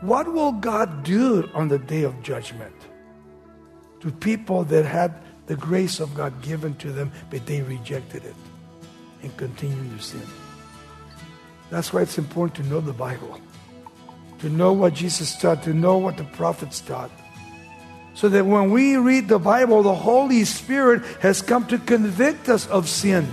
What will God do on the day of judgment to people that had the grace of God given to them, but they rejected it and continued to sin? That's why it's important to know the Bible, to know what Jesus taught, to know what the prophets taught. So that when we read the Bible, the Holy Spirit has come to convict us of sin.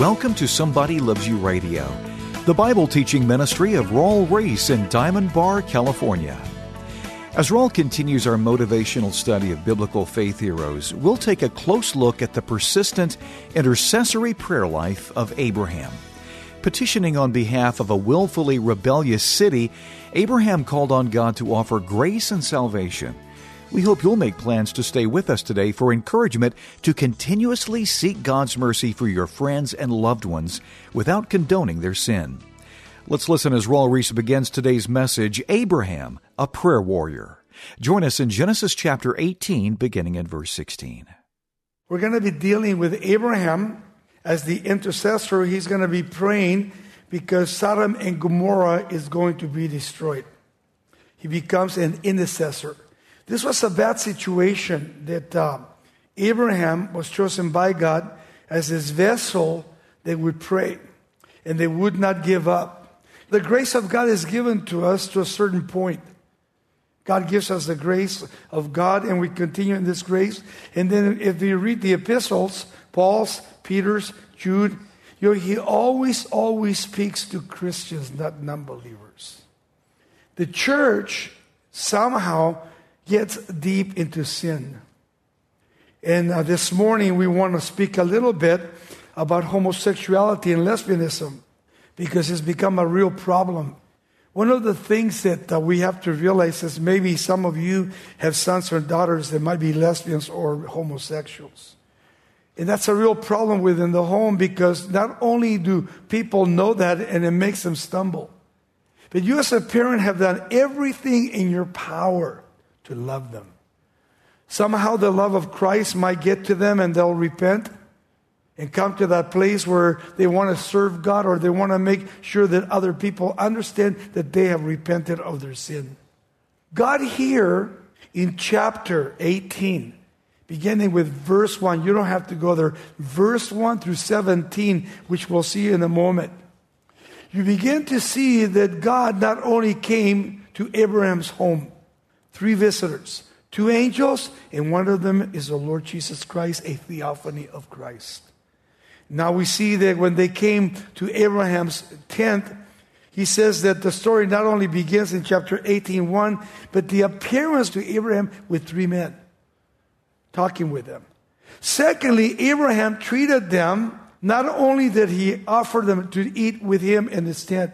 Welcome to Somebody Loves You Radio, the Bible teaching ministry of Raul Ries in Diamond Bar, California. As Raul continues our motivational study of biblical faith heroes, we'll take a close look at the persistent intercessory prayer life of Abraham. Petitioning on behalf of a willfully rebellious city, Abraham called on God to offer grace and salvation. We hope you'll make plans to stay with us today for encouragement to continuously seek God's mercy for your friends and loved ones without condoning their sin. Let's listen as Raul Ries begins today's message Abraham, a prayer warrior. Join us in Genesis chapter 18, beginning at verse 16. We're going to be dealing with Abraham as the intercessor. He's going to be praying because Sodom and Gomorrah is going to be destroyed. He becomes an intercessor. This was a bad situation that uh, Abraham was chosen by God as his vessel that would pray and they would not give up. The grace of God is given to us to a certain point. God gives us the grace of God and we continue in this grace. And then if we read the epistles, Paul's, Peter's, Jude, you know, he always, always speaks to Christians, not non believers. The church somehow gets deep into sin. And uh, this morning we want to speak a little bit about homosexuality and lesbianism because it's become a real problem. One of the things that uh, we have to realize is maybe some of you have sons or daughters that might be lesbians or homosexuals. And that's a real problem within the home because not only do people know that and it makes them stumble, but you as a parent have done everything in your power to love them. Somehow the love of Christ might get to them and they'll repent and come to that place where they want to serve God or they want to make sure that other people understand that they have repented of their sin. God here in chapter 18, beginning with verse 1, you don't have to go there, verse 1 through 17, which we'll see in a moment. You begin to see that God not only came to Abraham's home, three visitors, two angels, and one of them is the Lord Jesus Christ, a theophany of Christ. Now we see that when they came to Abraham's tent, he says that the story not only begins in chapter 18:1, but the appearance to Abraham with three men talking with them. Secondly, Abraham treated them not only that he offered them to eat with him in his tent,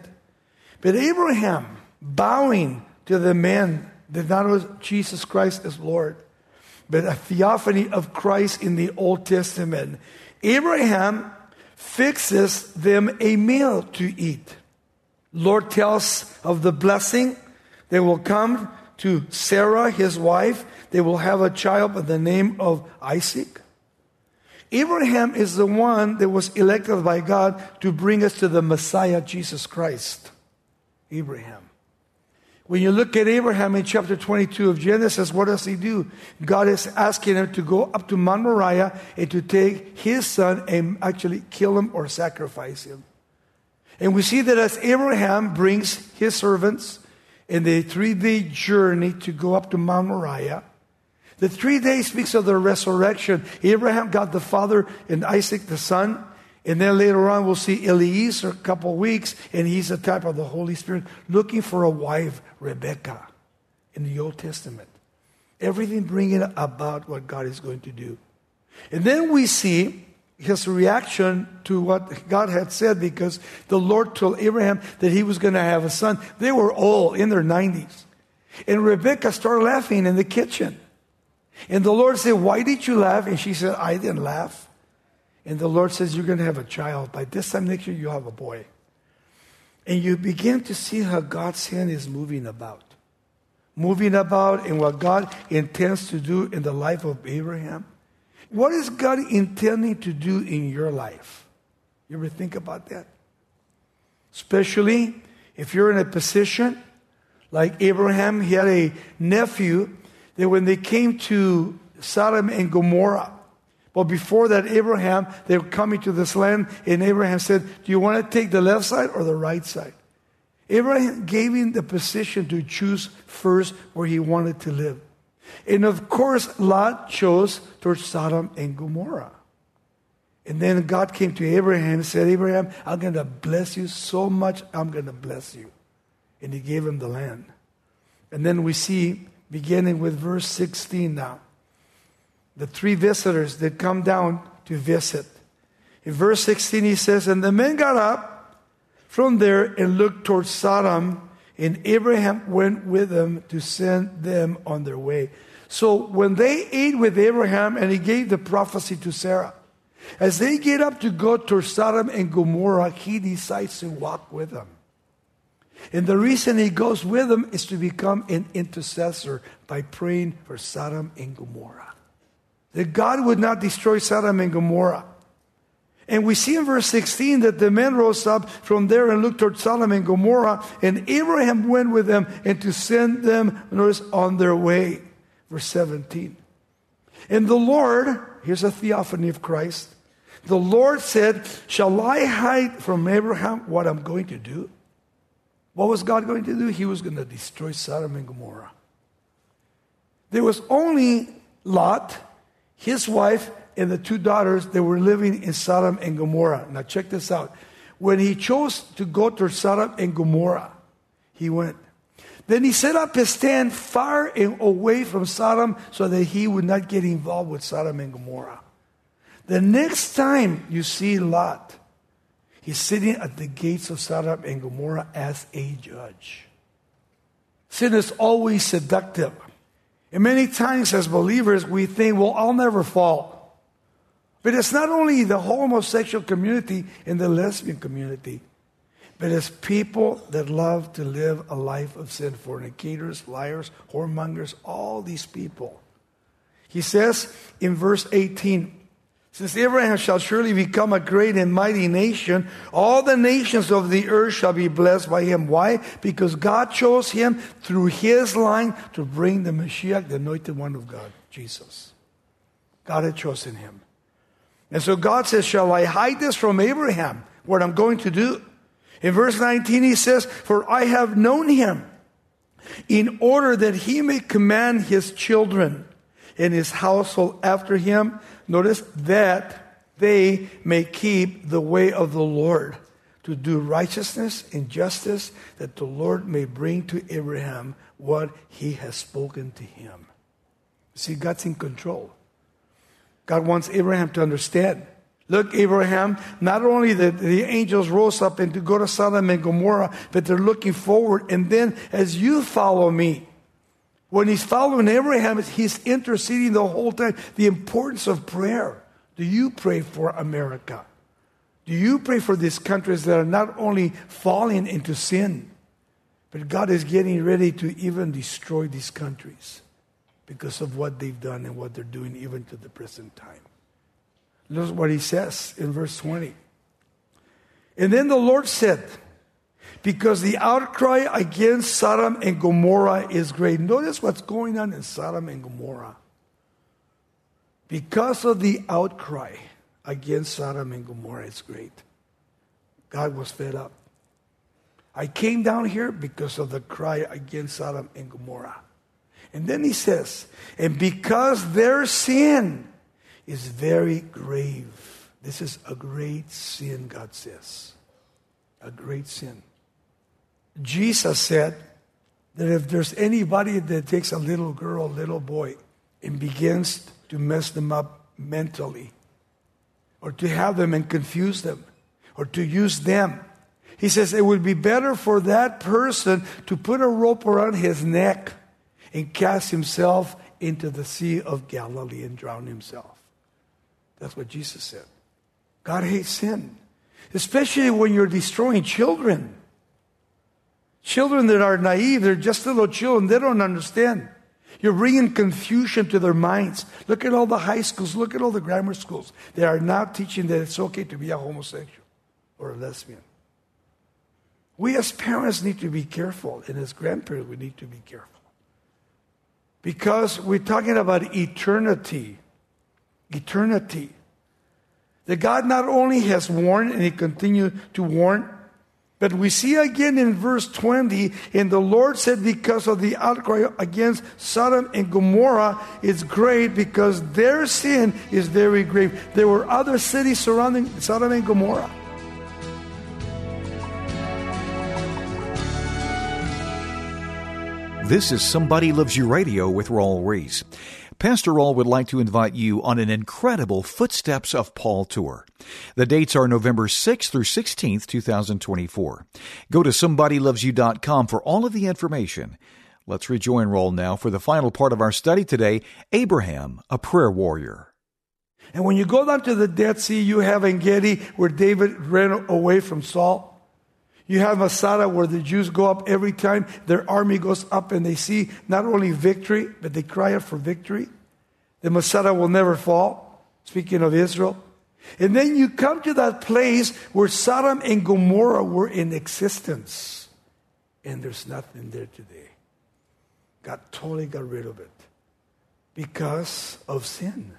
but Abraham bowing to the men that not was Jesus Christ as Lord, but a theophany of Christ in the Old Testament. Abraham fixes them a meal to eat. Lord tells of the blessing they will come to Sarah, his wife. They will have a child by the name of Isaac. Abraham is the one that was elected by God to bring us to the Messiah, Jesus Christ. Abraham. When you look at Abraham in chapter 22 of Genesis, what does he do? God is asking him to go up to Mount Moriah and to take his son and actually kill him or sacrifice him. And we see that as Abraham brings his servants in the three day journey to go up to Mount Moriah, the three days speaks of the resurrection. Abraham got the father and Isaac the son. And then later on, we'll see Eliezer a couple weeks, and he's a type of the Holy Spirit looking for a wife, Rebecca, in the Old Testament. Everything bringing about what God is going to do. And then we see his reaction to what God had said because the Lord told Abraham that he was going to have a son. They were all in their 90s. And Rebecca started laughing in the kitchen. And the Lord said, Why did you laugh? And she said, I didn't laugh. And the Lord says, You're going to have a child. By this time next year, you'll have a boy. And you begin to see how God's hand is moving about. Moving about in what God intends to do in the life of Abraham. What is God intending to do in your life? You ever think about that? Especially if you're in a position like Abraham, he had a nephew that when they came to Sodom and Gomorrah, well, before that, Abraham, they were coming to this land, and Abraham said, Do you want to take the left side or the right side? Abraham gave him the position to choose first where he wanted to live. And of course, Lot chose towards Sodom and Gomorrah. And then God came to Abraham and said, Abraham, I'm going to bless you so much, I'm going to bless you. And he gave him the land. And then we see, beginning with verse 16 now, the three visitors that come down to visit. In verse 16, he says, And the men got up from there and looked towards Sodom, and Abraham went with them to send them on their way. So when they ate with Abraham, and he gave the prophecy to Sarah, as they get up to go to Sodom and Gomorrah, he decides to walk with them. And the reason he goes with them is to become an intercessor by praying for Sodom and Gomorrah that God would not destroy Sodom and Gomorrah. And we see in verse 16 that the men rose up from there and looked toward Sodom and Gomorrah, and Abraham went with them and to send them, notice, on their way. Verse 17. And the Lord, here's a theophany of Christ, the Lord said, Shall I hide from Abraham what I'm going to do? What was God going to do? He was going to destroy Sodom and Gomorrah. There was only Lot his wife and the two daughters that were living in Sodom and Gomorrah. Now, check this out. When he chose to go to Sodom and Gomorrah, he went. Then he set up his stand far and away from Sodom so that he would not get involved with Sodom and Gomorrah. The next time you see Lot, he's sitting at the gates of Sodom and Gomorrah as a judge. Sin is always seductive. And many times as believers, we think, well, I'll never fall. But it's not only the homosexual community and the lesbian community, but it's people that love to live a life of sin fornicators, liars, whoremongers, all these people. He says in verse 18, since Abraham shall surely become a great and mighty nation, all the nations of the earth shall be blessed by him. Why? Because God chose him through his line to bring the Messiah, the anointed one of God, Jesus. God had chosen him. And so God says, Shall I hide this from Abraham, what I'm going to do? In verse 19, he says, For I have known him in order that he may command his children and his household after him Notice that they may keep the way of the Lord to do righteousness and justice, that the Lord may bring to Abraham what he has spoken to him. See, God's in control. God wants Abraham to understand. Look, Abraham, not only that the angels rose up and to go to Sodom and Gomorrah, but they're looking forward. And then as you follow me, when he's following Abraham, he's interceding the whole time. The importance of prayer. Do you pray for America? Do you pray for these countries that are not only falling into sin, but God is getting ready to even destroy these countries because of what they've done and what they're doing even to the present time? Look what he says in verse 20. And then the Lord said, because the outcry against Sodom and Gomorrah is great. Notice what's going on in Sodom and Gomorrah. Because of the outcry against Sodom and Gomorrah, it's great. God was fed up. I came down here because of the cry against Sodom and Gomorrah. And then he says, and because their sin is very grave. This is a great sin, God says. A great sin. Jesus said that if there's anybody that takes a little girl, little boy, and begins to mess them up mentally, or to have them and confuse them, or to use them, he says it would be better for that person to put a rope around his neck and cast himself into the Sea of Galilee and drown himself. That's what Jesus said. God hates sin, especially when you're destroying children. Children that are naive, they're just little children, they don't understand. You're bringing confusion to their minds. Look at all the high schools, look at all the grammar schools. They are now teaching that it's okay to be a homosexual or a lesbian. We as parents need to be careful, and as grandparents, we need to be careful. Because we're talking about eternity. Eternity. That God not only has warned and He continues to warn, but we see again in verse 20, and the Lord said, because of the outcry against Sodom and Gomorrah is great because their sin is very grave. There were other cities surrounding Sodom and Gomorrah. This is Somebody Loves You Radio with Raul Ries. Pastor Raul would like to invite you on an incredible Footsteps of Paul tour. The dates are November 6th through 16th, 2024. Go to somebodylovesyou.com for all of the information. Let's rejoin Raul now for the final part of our study today Abraham, a prayer warrior. And when you go down to the Dead Sea, you have Engedi where David ran away from Saul. You have Masada where the Jews go up every time their army goes up and they see not only victory, but they cry out for victory. The Masada will never fall, speaking of Israel. And then you come to that place where Sodom and Gomorrah were in existence. And there's nothing there today. God totally got rid of it because of sin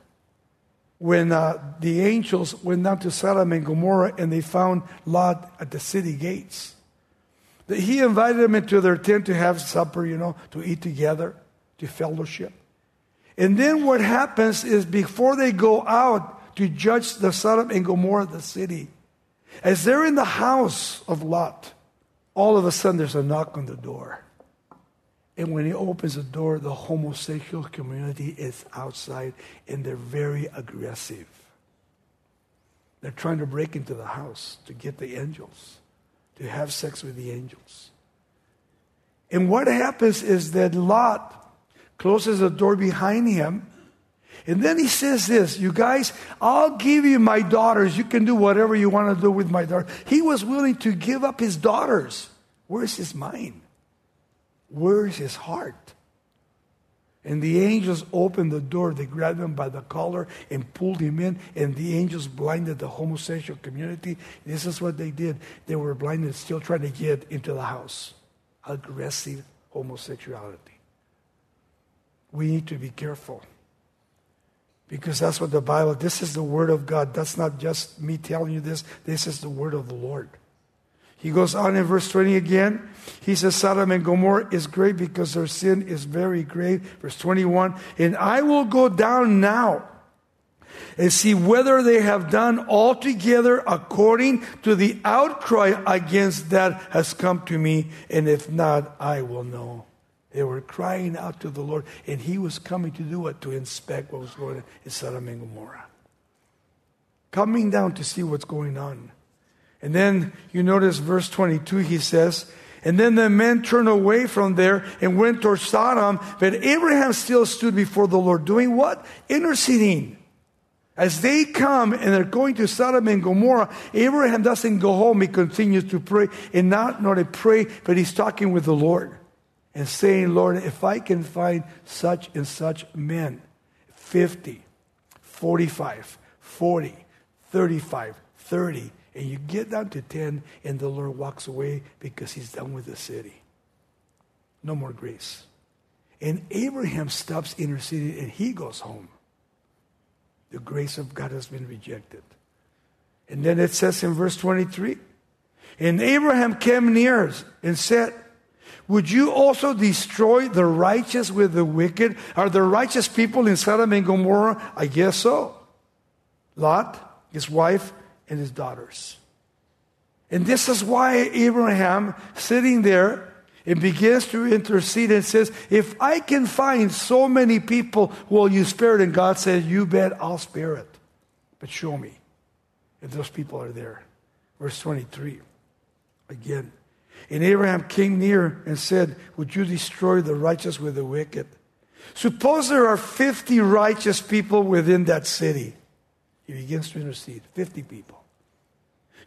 when uh, the angels went down to Sodom and Gomorrah and they found Lot at the city gates. That he invited them into their tent to have supper, you know, to eat together, to fellowship. And then what happens is before they go out to judge the Sodom and Gomorrah, the city, as they're in the house of Lot, all of a sudden there's a knock on the door. And when he opens the door, the homosexual community is outside and they're very aggressive. They're trying to break into the house to get the angels, to have sex with the angels. And what happens is that Lot closes the door behind him. And then he says this, you guys, I'll give you my daughters. You can do whatever you want to do with my daughters. He was willing to give up his daughters. Where's his mind? Where's his heart? And the angels opened the door. They grabbed him by the collar and pulled him in. And the angels blinded the homosexual community. This is what they did. They were blinded, still trying to get into the house. Aggressive homosexuality. We need to be careful. Because that's what the Bible, this is the Word of God. That's not just me telling you this. This is the Word of the Lord. He goes on in verse 20 again. He says, Sodom and Gomorrah is great because their sin is very great. Verse 21 And I will go down now and see whether they have done altogether according to the outcry against that has come to me. And if not, I will know. They were crying out to the Lord, and He was coming to do what? To inspect what was going on in Sodom and Gomorrah. Coming down to see what's going on. And then you notice verse 22, he says, and then the men turned away from there and went towards Sodom, but Abraham still stood before the Lord, doing what? Interceding. As they come and they're going to Sodom and Gomorrah, Abraham doesn't go home. He continues to pray and not only pray, but he's talking with the Lord and saying, Lord, if I can find such and such men, 50, 45, 40, 35, 30, and you get down to 10, and the Lord walks away because he's done with the city. No more grace. And Abraham stops interceding and he goes home. The grace of God has been rejected. And then it says in verse 23 And Abraham came near and said, Would you also destroy the righteous with the wicked? Are the righteous people in Sodom and Gomorrah? I guess so. Lot, his wife, and his daughters. And this is why Abraham, sitting there, and begins to intercede and says, If I can find so many people, will you spare it? And God says, You bet I'll spare it. But show me if those people are there. Verse 23. Again. And Abraham came near and said, Would you destroy the righteous with the wicked? Suppose there are 50 righteous people within that city. He begins to intercede 50 people.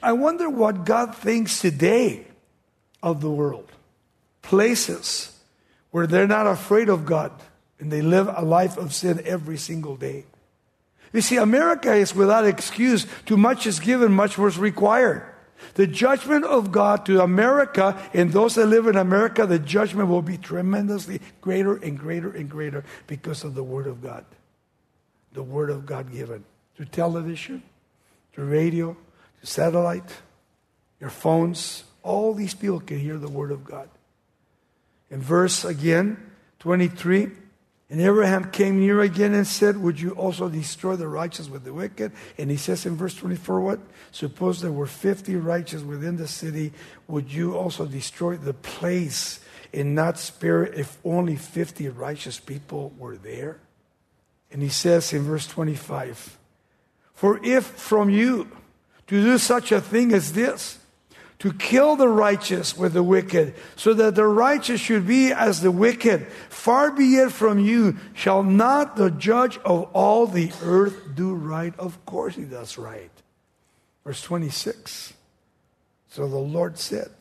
I wonder what God thinks today of the world. Places where they're not afraid of God and they live a life of sin every single day. You see, America is without excuse. Too much is given, much was required. The judgment of God to America and those that live in America, the judgment will be tremendously greater and greater and greater because of the Word of God. The Word of God given through television, through radio, through satellite, your phones. All these people can hear the Word of God. In verse again, 23, and Abraham came near again and said, Would you also destroy the righteous with the wicked? And he says in verse 24, What? Suppose there were 50 righteous within the city. Would you also destroy the place and not spare if only 50 righteous people were there? And he says in verse 25, For if from you to do such a thing as this, to kill the righteous with the wicked, so that the righteous should be as the wicked. Far be it from you, shall not the judge of all the earth do right? Of course he does right. Verse 26. So the Lord said,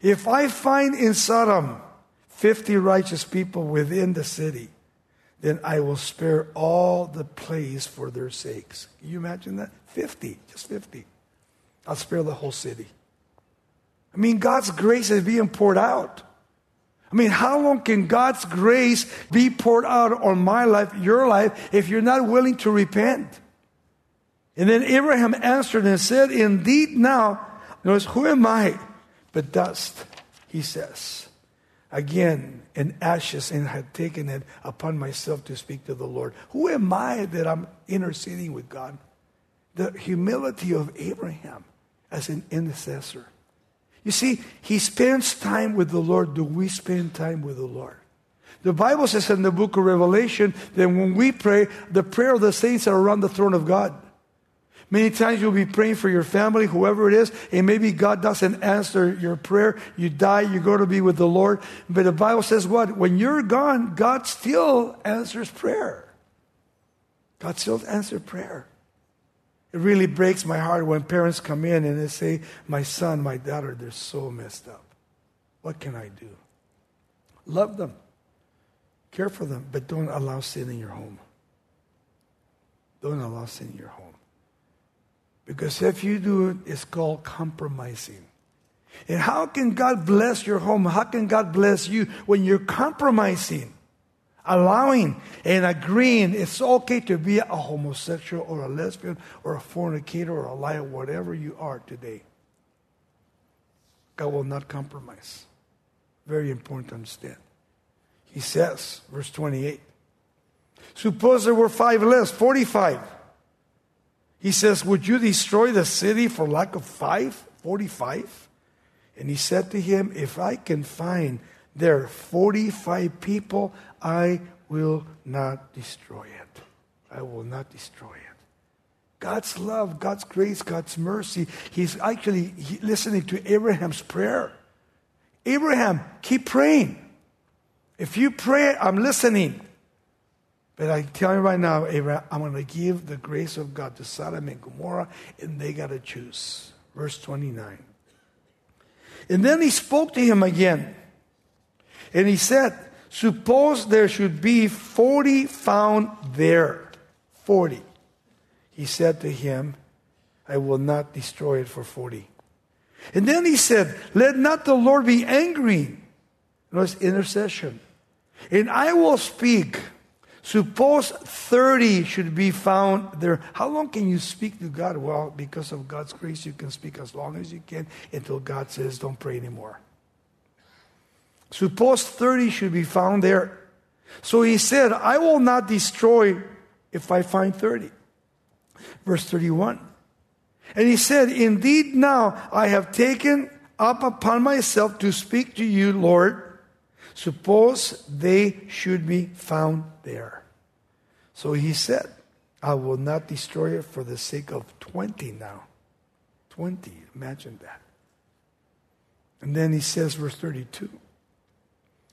If I find in Sodom 50 righteous people within the city, then I will spare all the place for their sakes. Can you imagine that? 50, just 50. I'll spare the whole city. I mean, God's grace is being poured out. I mean, how long can God's grace be poured out on my life, your life, if you're not willing to repent? And then Abraham answered and said, Indeed, now, notice, who am I but dust? He says. Again, in ashes, and had taken it upon myself to speak to the Lord. Who am I that I'm interceding with God? The humility of Abraham as an intercessor. You see, he spends time with the Lord. Do we spend time with the Lord? The Bible says in the book of Revelation that when we pray, the prayer of the saints are around the throne of God. Many times you'll be praying for your family, whoever it is, and maybe God doesn't answer your prayer. You die, you go to be with the Lord. But the Bible says what? When you're gone, God still answers prayer. God still answers prayer. It really breaks my heart when parents come in and they say, My son, my daughter, they're so messed up. What can I do? Love them, care for them, but don't allow sin in your home. Don't allow sin in your home. Because if you do it, it's called compromising. And how can God bless your home? How can God bless you when you're compromising? allowing and agreeing it's okay to be a homosexual or a lesbian or a fornicator or a liar, whatever you are today. God will not compromise. Very important to understand. He says, verse 28, suppose there were five less, 45. He says, Would you destroy the city for lack of five? 45? And he said to him, If I can find there 45 people, I will not destroy it. I will not destroy it. God's love, God's grace, God's mercy. He's actually listening to Abraham's prayer. Abraham, keep praying. If you pray, I'm listening. But I tell you right now, Abraham, I'm going to give the grace of God to Sodom and Gomorrah, and they got to choose. Verse 29. And then he spoke to him again. And he said, Suppose there should be 40 found there. 40. He said to him, I will not destroy it for 40. And then he said, Let not the Lord be angry. Notice intercession. And I will speak. Suppose 30 should be found there. How long can you speak to God? Well, because of God's grace, you can speak as long as you can until God says, Don't pray anymore. Suppose 30 should be found there. So he said, I will not destroy if I find 30. Verse 31. And he said, Indeed, now I have taken up upon myself to speak to you, Lord. Suppose they should be found there. So he said, I will not destroy it for the sake of 20 now. 20, imagine that. And then he says, verse 32.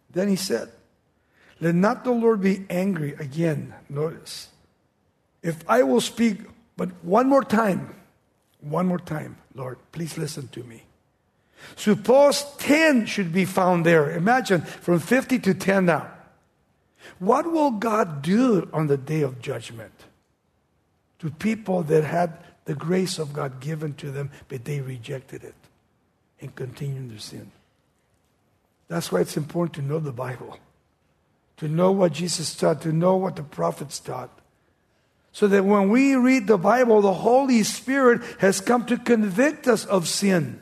Then he said, Let not the Lord be angry. Again, notice. If I will speak, but one more time, one more time, Lord, please listen to me. Suppose 10 should be found there. Imagine from 50 to 10 now. What will God do on the day of judgment to people that had the grace of God given to them, but they rejected it and continued their sin? That's why it's important to know the Bible, to know what Jesus taught, to know what the prophets taught. So that when we read the Bible, the Holy Spirit has come to convict us of sin.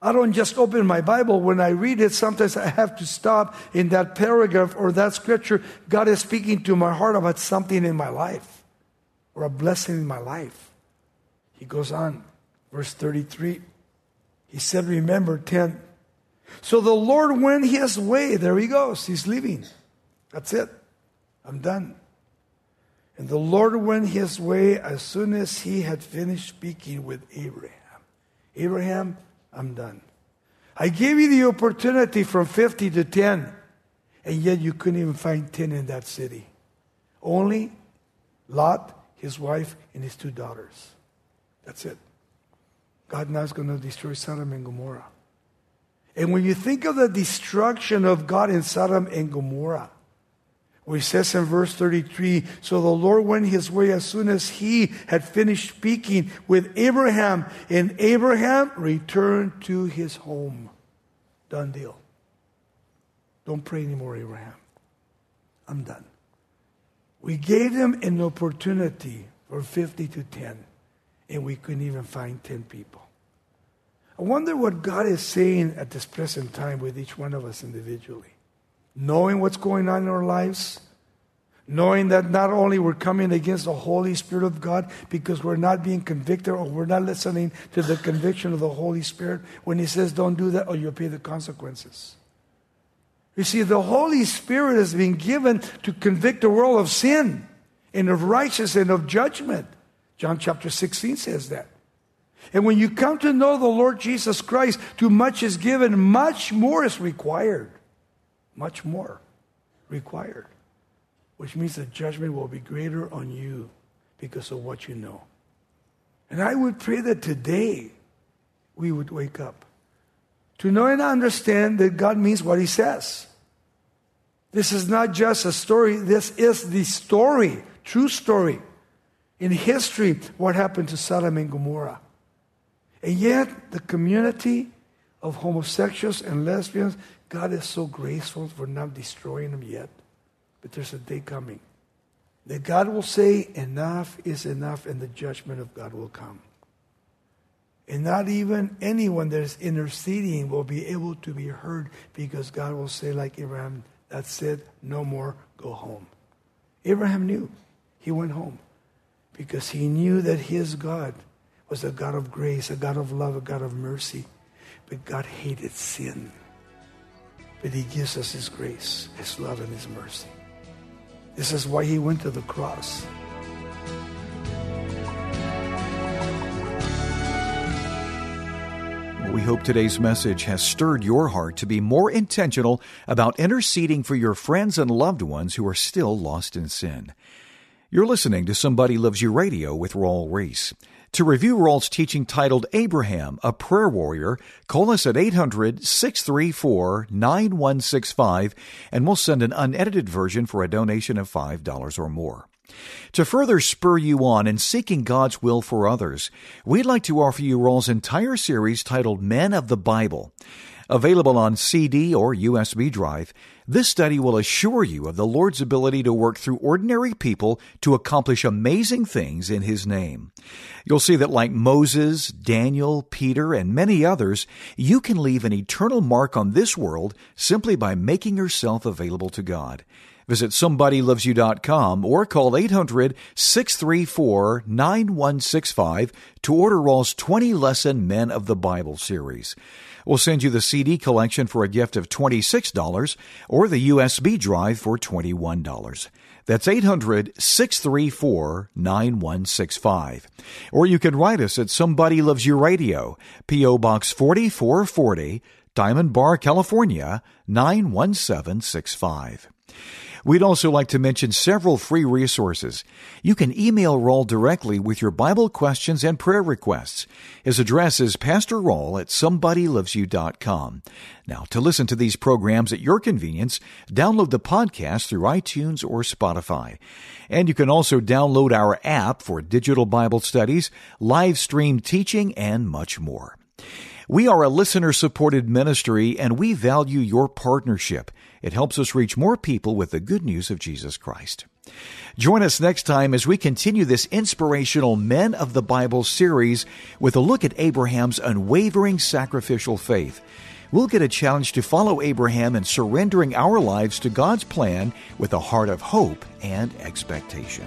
I don't just open my Bible. When I read it, sometimes I have to stop in that paragraph or that scripture. God is speaking to my heart about something in my life or a blessing in my life. He goes on, verse 33. He said, Remember 10. So the Lord went his way. There he goes. He's leaving. That's it. I'm done. And the Lord went his way as soon as he had finished speaking with Abraham. Abraham, I'm done. I gave you the opportunity from 50 to 10, and yet you couldn't even find 10 in that city. Only Lot, his wife, and his two daughters. That's it. God now is going to destroy Sodom and Gomorrah. And when you think of the destruction of God in Sodom and Gomorrah, where he says in verse 33 So the Lord went his way as soon as he had finished speaking with Abraham, and Abraham returned to his home. Done deal. Don't pray anymore, Abraham. I'm done. We gave them an opportunity for 50 to 10, and we couldn't even find 10 people. I wonder what God is saying at this present time with each one of us individually knowing what's going on in our lives, knowing that not only we're coming against the Holy Spirit of God because we're not being convicted or we're not listening to the conviction of the Holy Spirit when He says, don't do that or you'll pay the consequences. You see, the Holy Spirit has been given to convict the world of sin and of righteousness and of judgment. John chapter 16 says that. And when you come to know the Lord Jesus Christ, too much is given, much more is required much more required, which means the judgment will be greater on you because of what you know. And I would pray that today we would wake up to know and understand that God means what He says. This is not just a story, this is the story, true story. In history, what happened to Sodom and Gomorrah. And yet, the community of homosexuals and lesbians God is so graceful for not destroying them yet. But there's a day coming that God will say, Enough is enough, and the judgment of God will come. And not even anyone that is interceding will be able to be heard because God will say, like Abraham, that's it, no more, go home. Abraham knew. He went home because he knew that his God was a God of grace, a God of love, a God of mercy. But God hated sin. But He gives us His grace, His love, and His mercy. This is why He went to the cross. We hope today's message has stirred your heart to be more intentional about interceding for your friends and loved ones who are still lost in sin. You're listening to Somebody Loves You Radio with Raul Ries. To review Raul's teaching titled Abraham, a Prayer Warrior, call us at 800 634 9165 and we'll send an unedited version for a donation of $5 or more. To further spur you on in seeking God's will for others, we'd like to offer you Raul's entire series titled Men of the Bible. Available on CD or USB drive, this study will assure you of the Lord's ability to work through ordinary people to accomplish amazing things in His name. You'll see that like Moses, Daniel, Peter, and many others, you can leave an eternal mark on this world simply by making yourself available to God. Visit somebodylovesyou.com or call 800 634 9165 to order Raul's 20 lesson Men of the Bible series. We'll send you the CD collection for a gift of $26 or the USB drive for $21. That's 800 634 9165. Or you can write us at Somebody Loves You Radio, P.O. Box 4440, Diamond Bar, California 91765. We'd also like to mention several free resources. You can email Raul directly with your Bible questions and prayer requests. His address is Pastor Raul at somebodylovesyou.com. Now, to listen to these programs at your convenience, download the podcast through iTunes or Spotify. And you can also download our app for digital Bible studies, live stream teaching, and much more. We are a listener supported ministry and we value your partnership. It helps us reach more people with the good news of Jesus Christ. Join us next time as we continue this inspirational Men of the Bible series with a look at Abraham's unwavering sacrificial faith. We'll get a challenge to follow Abraham in surrendering our lives to God's plan with a heart of hope and expectation.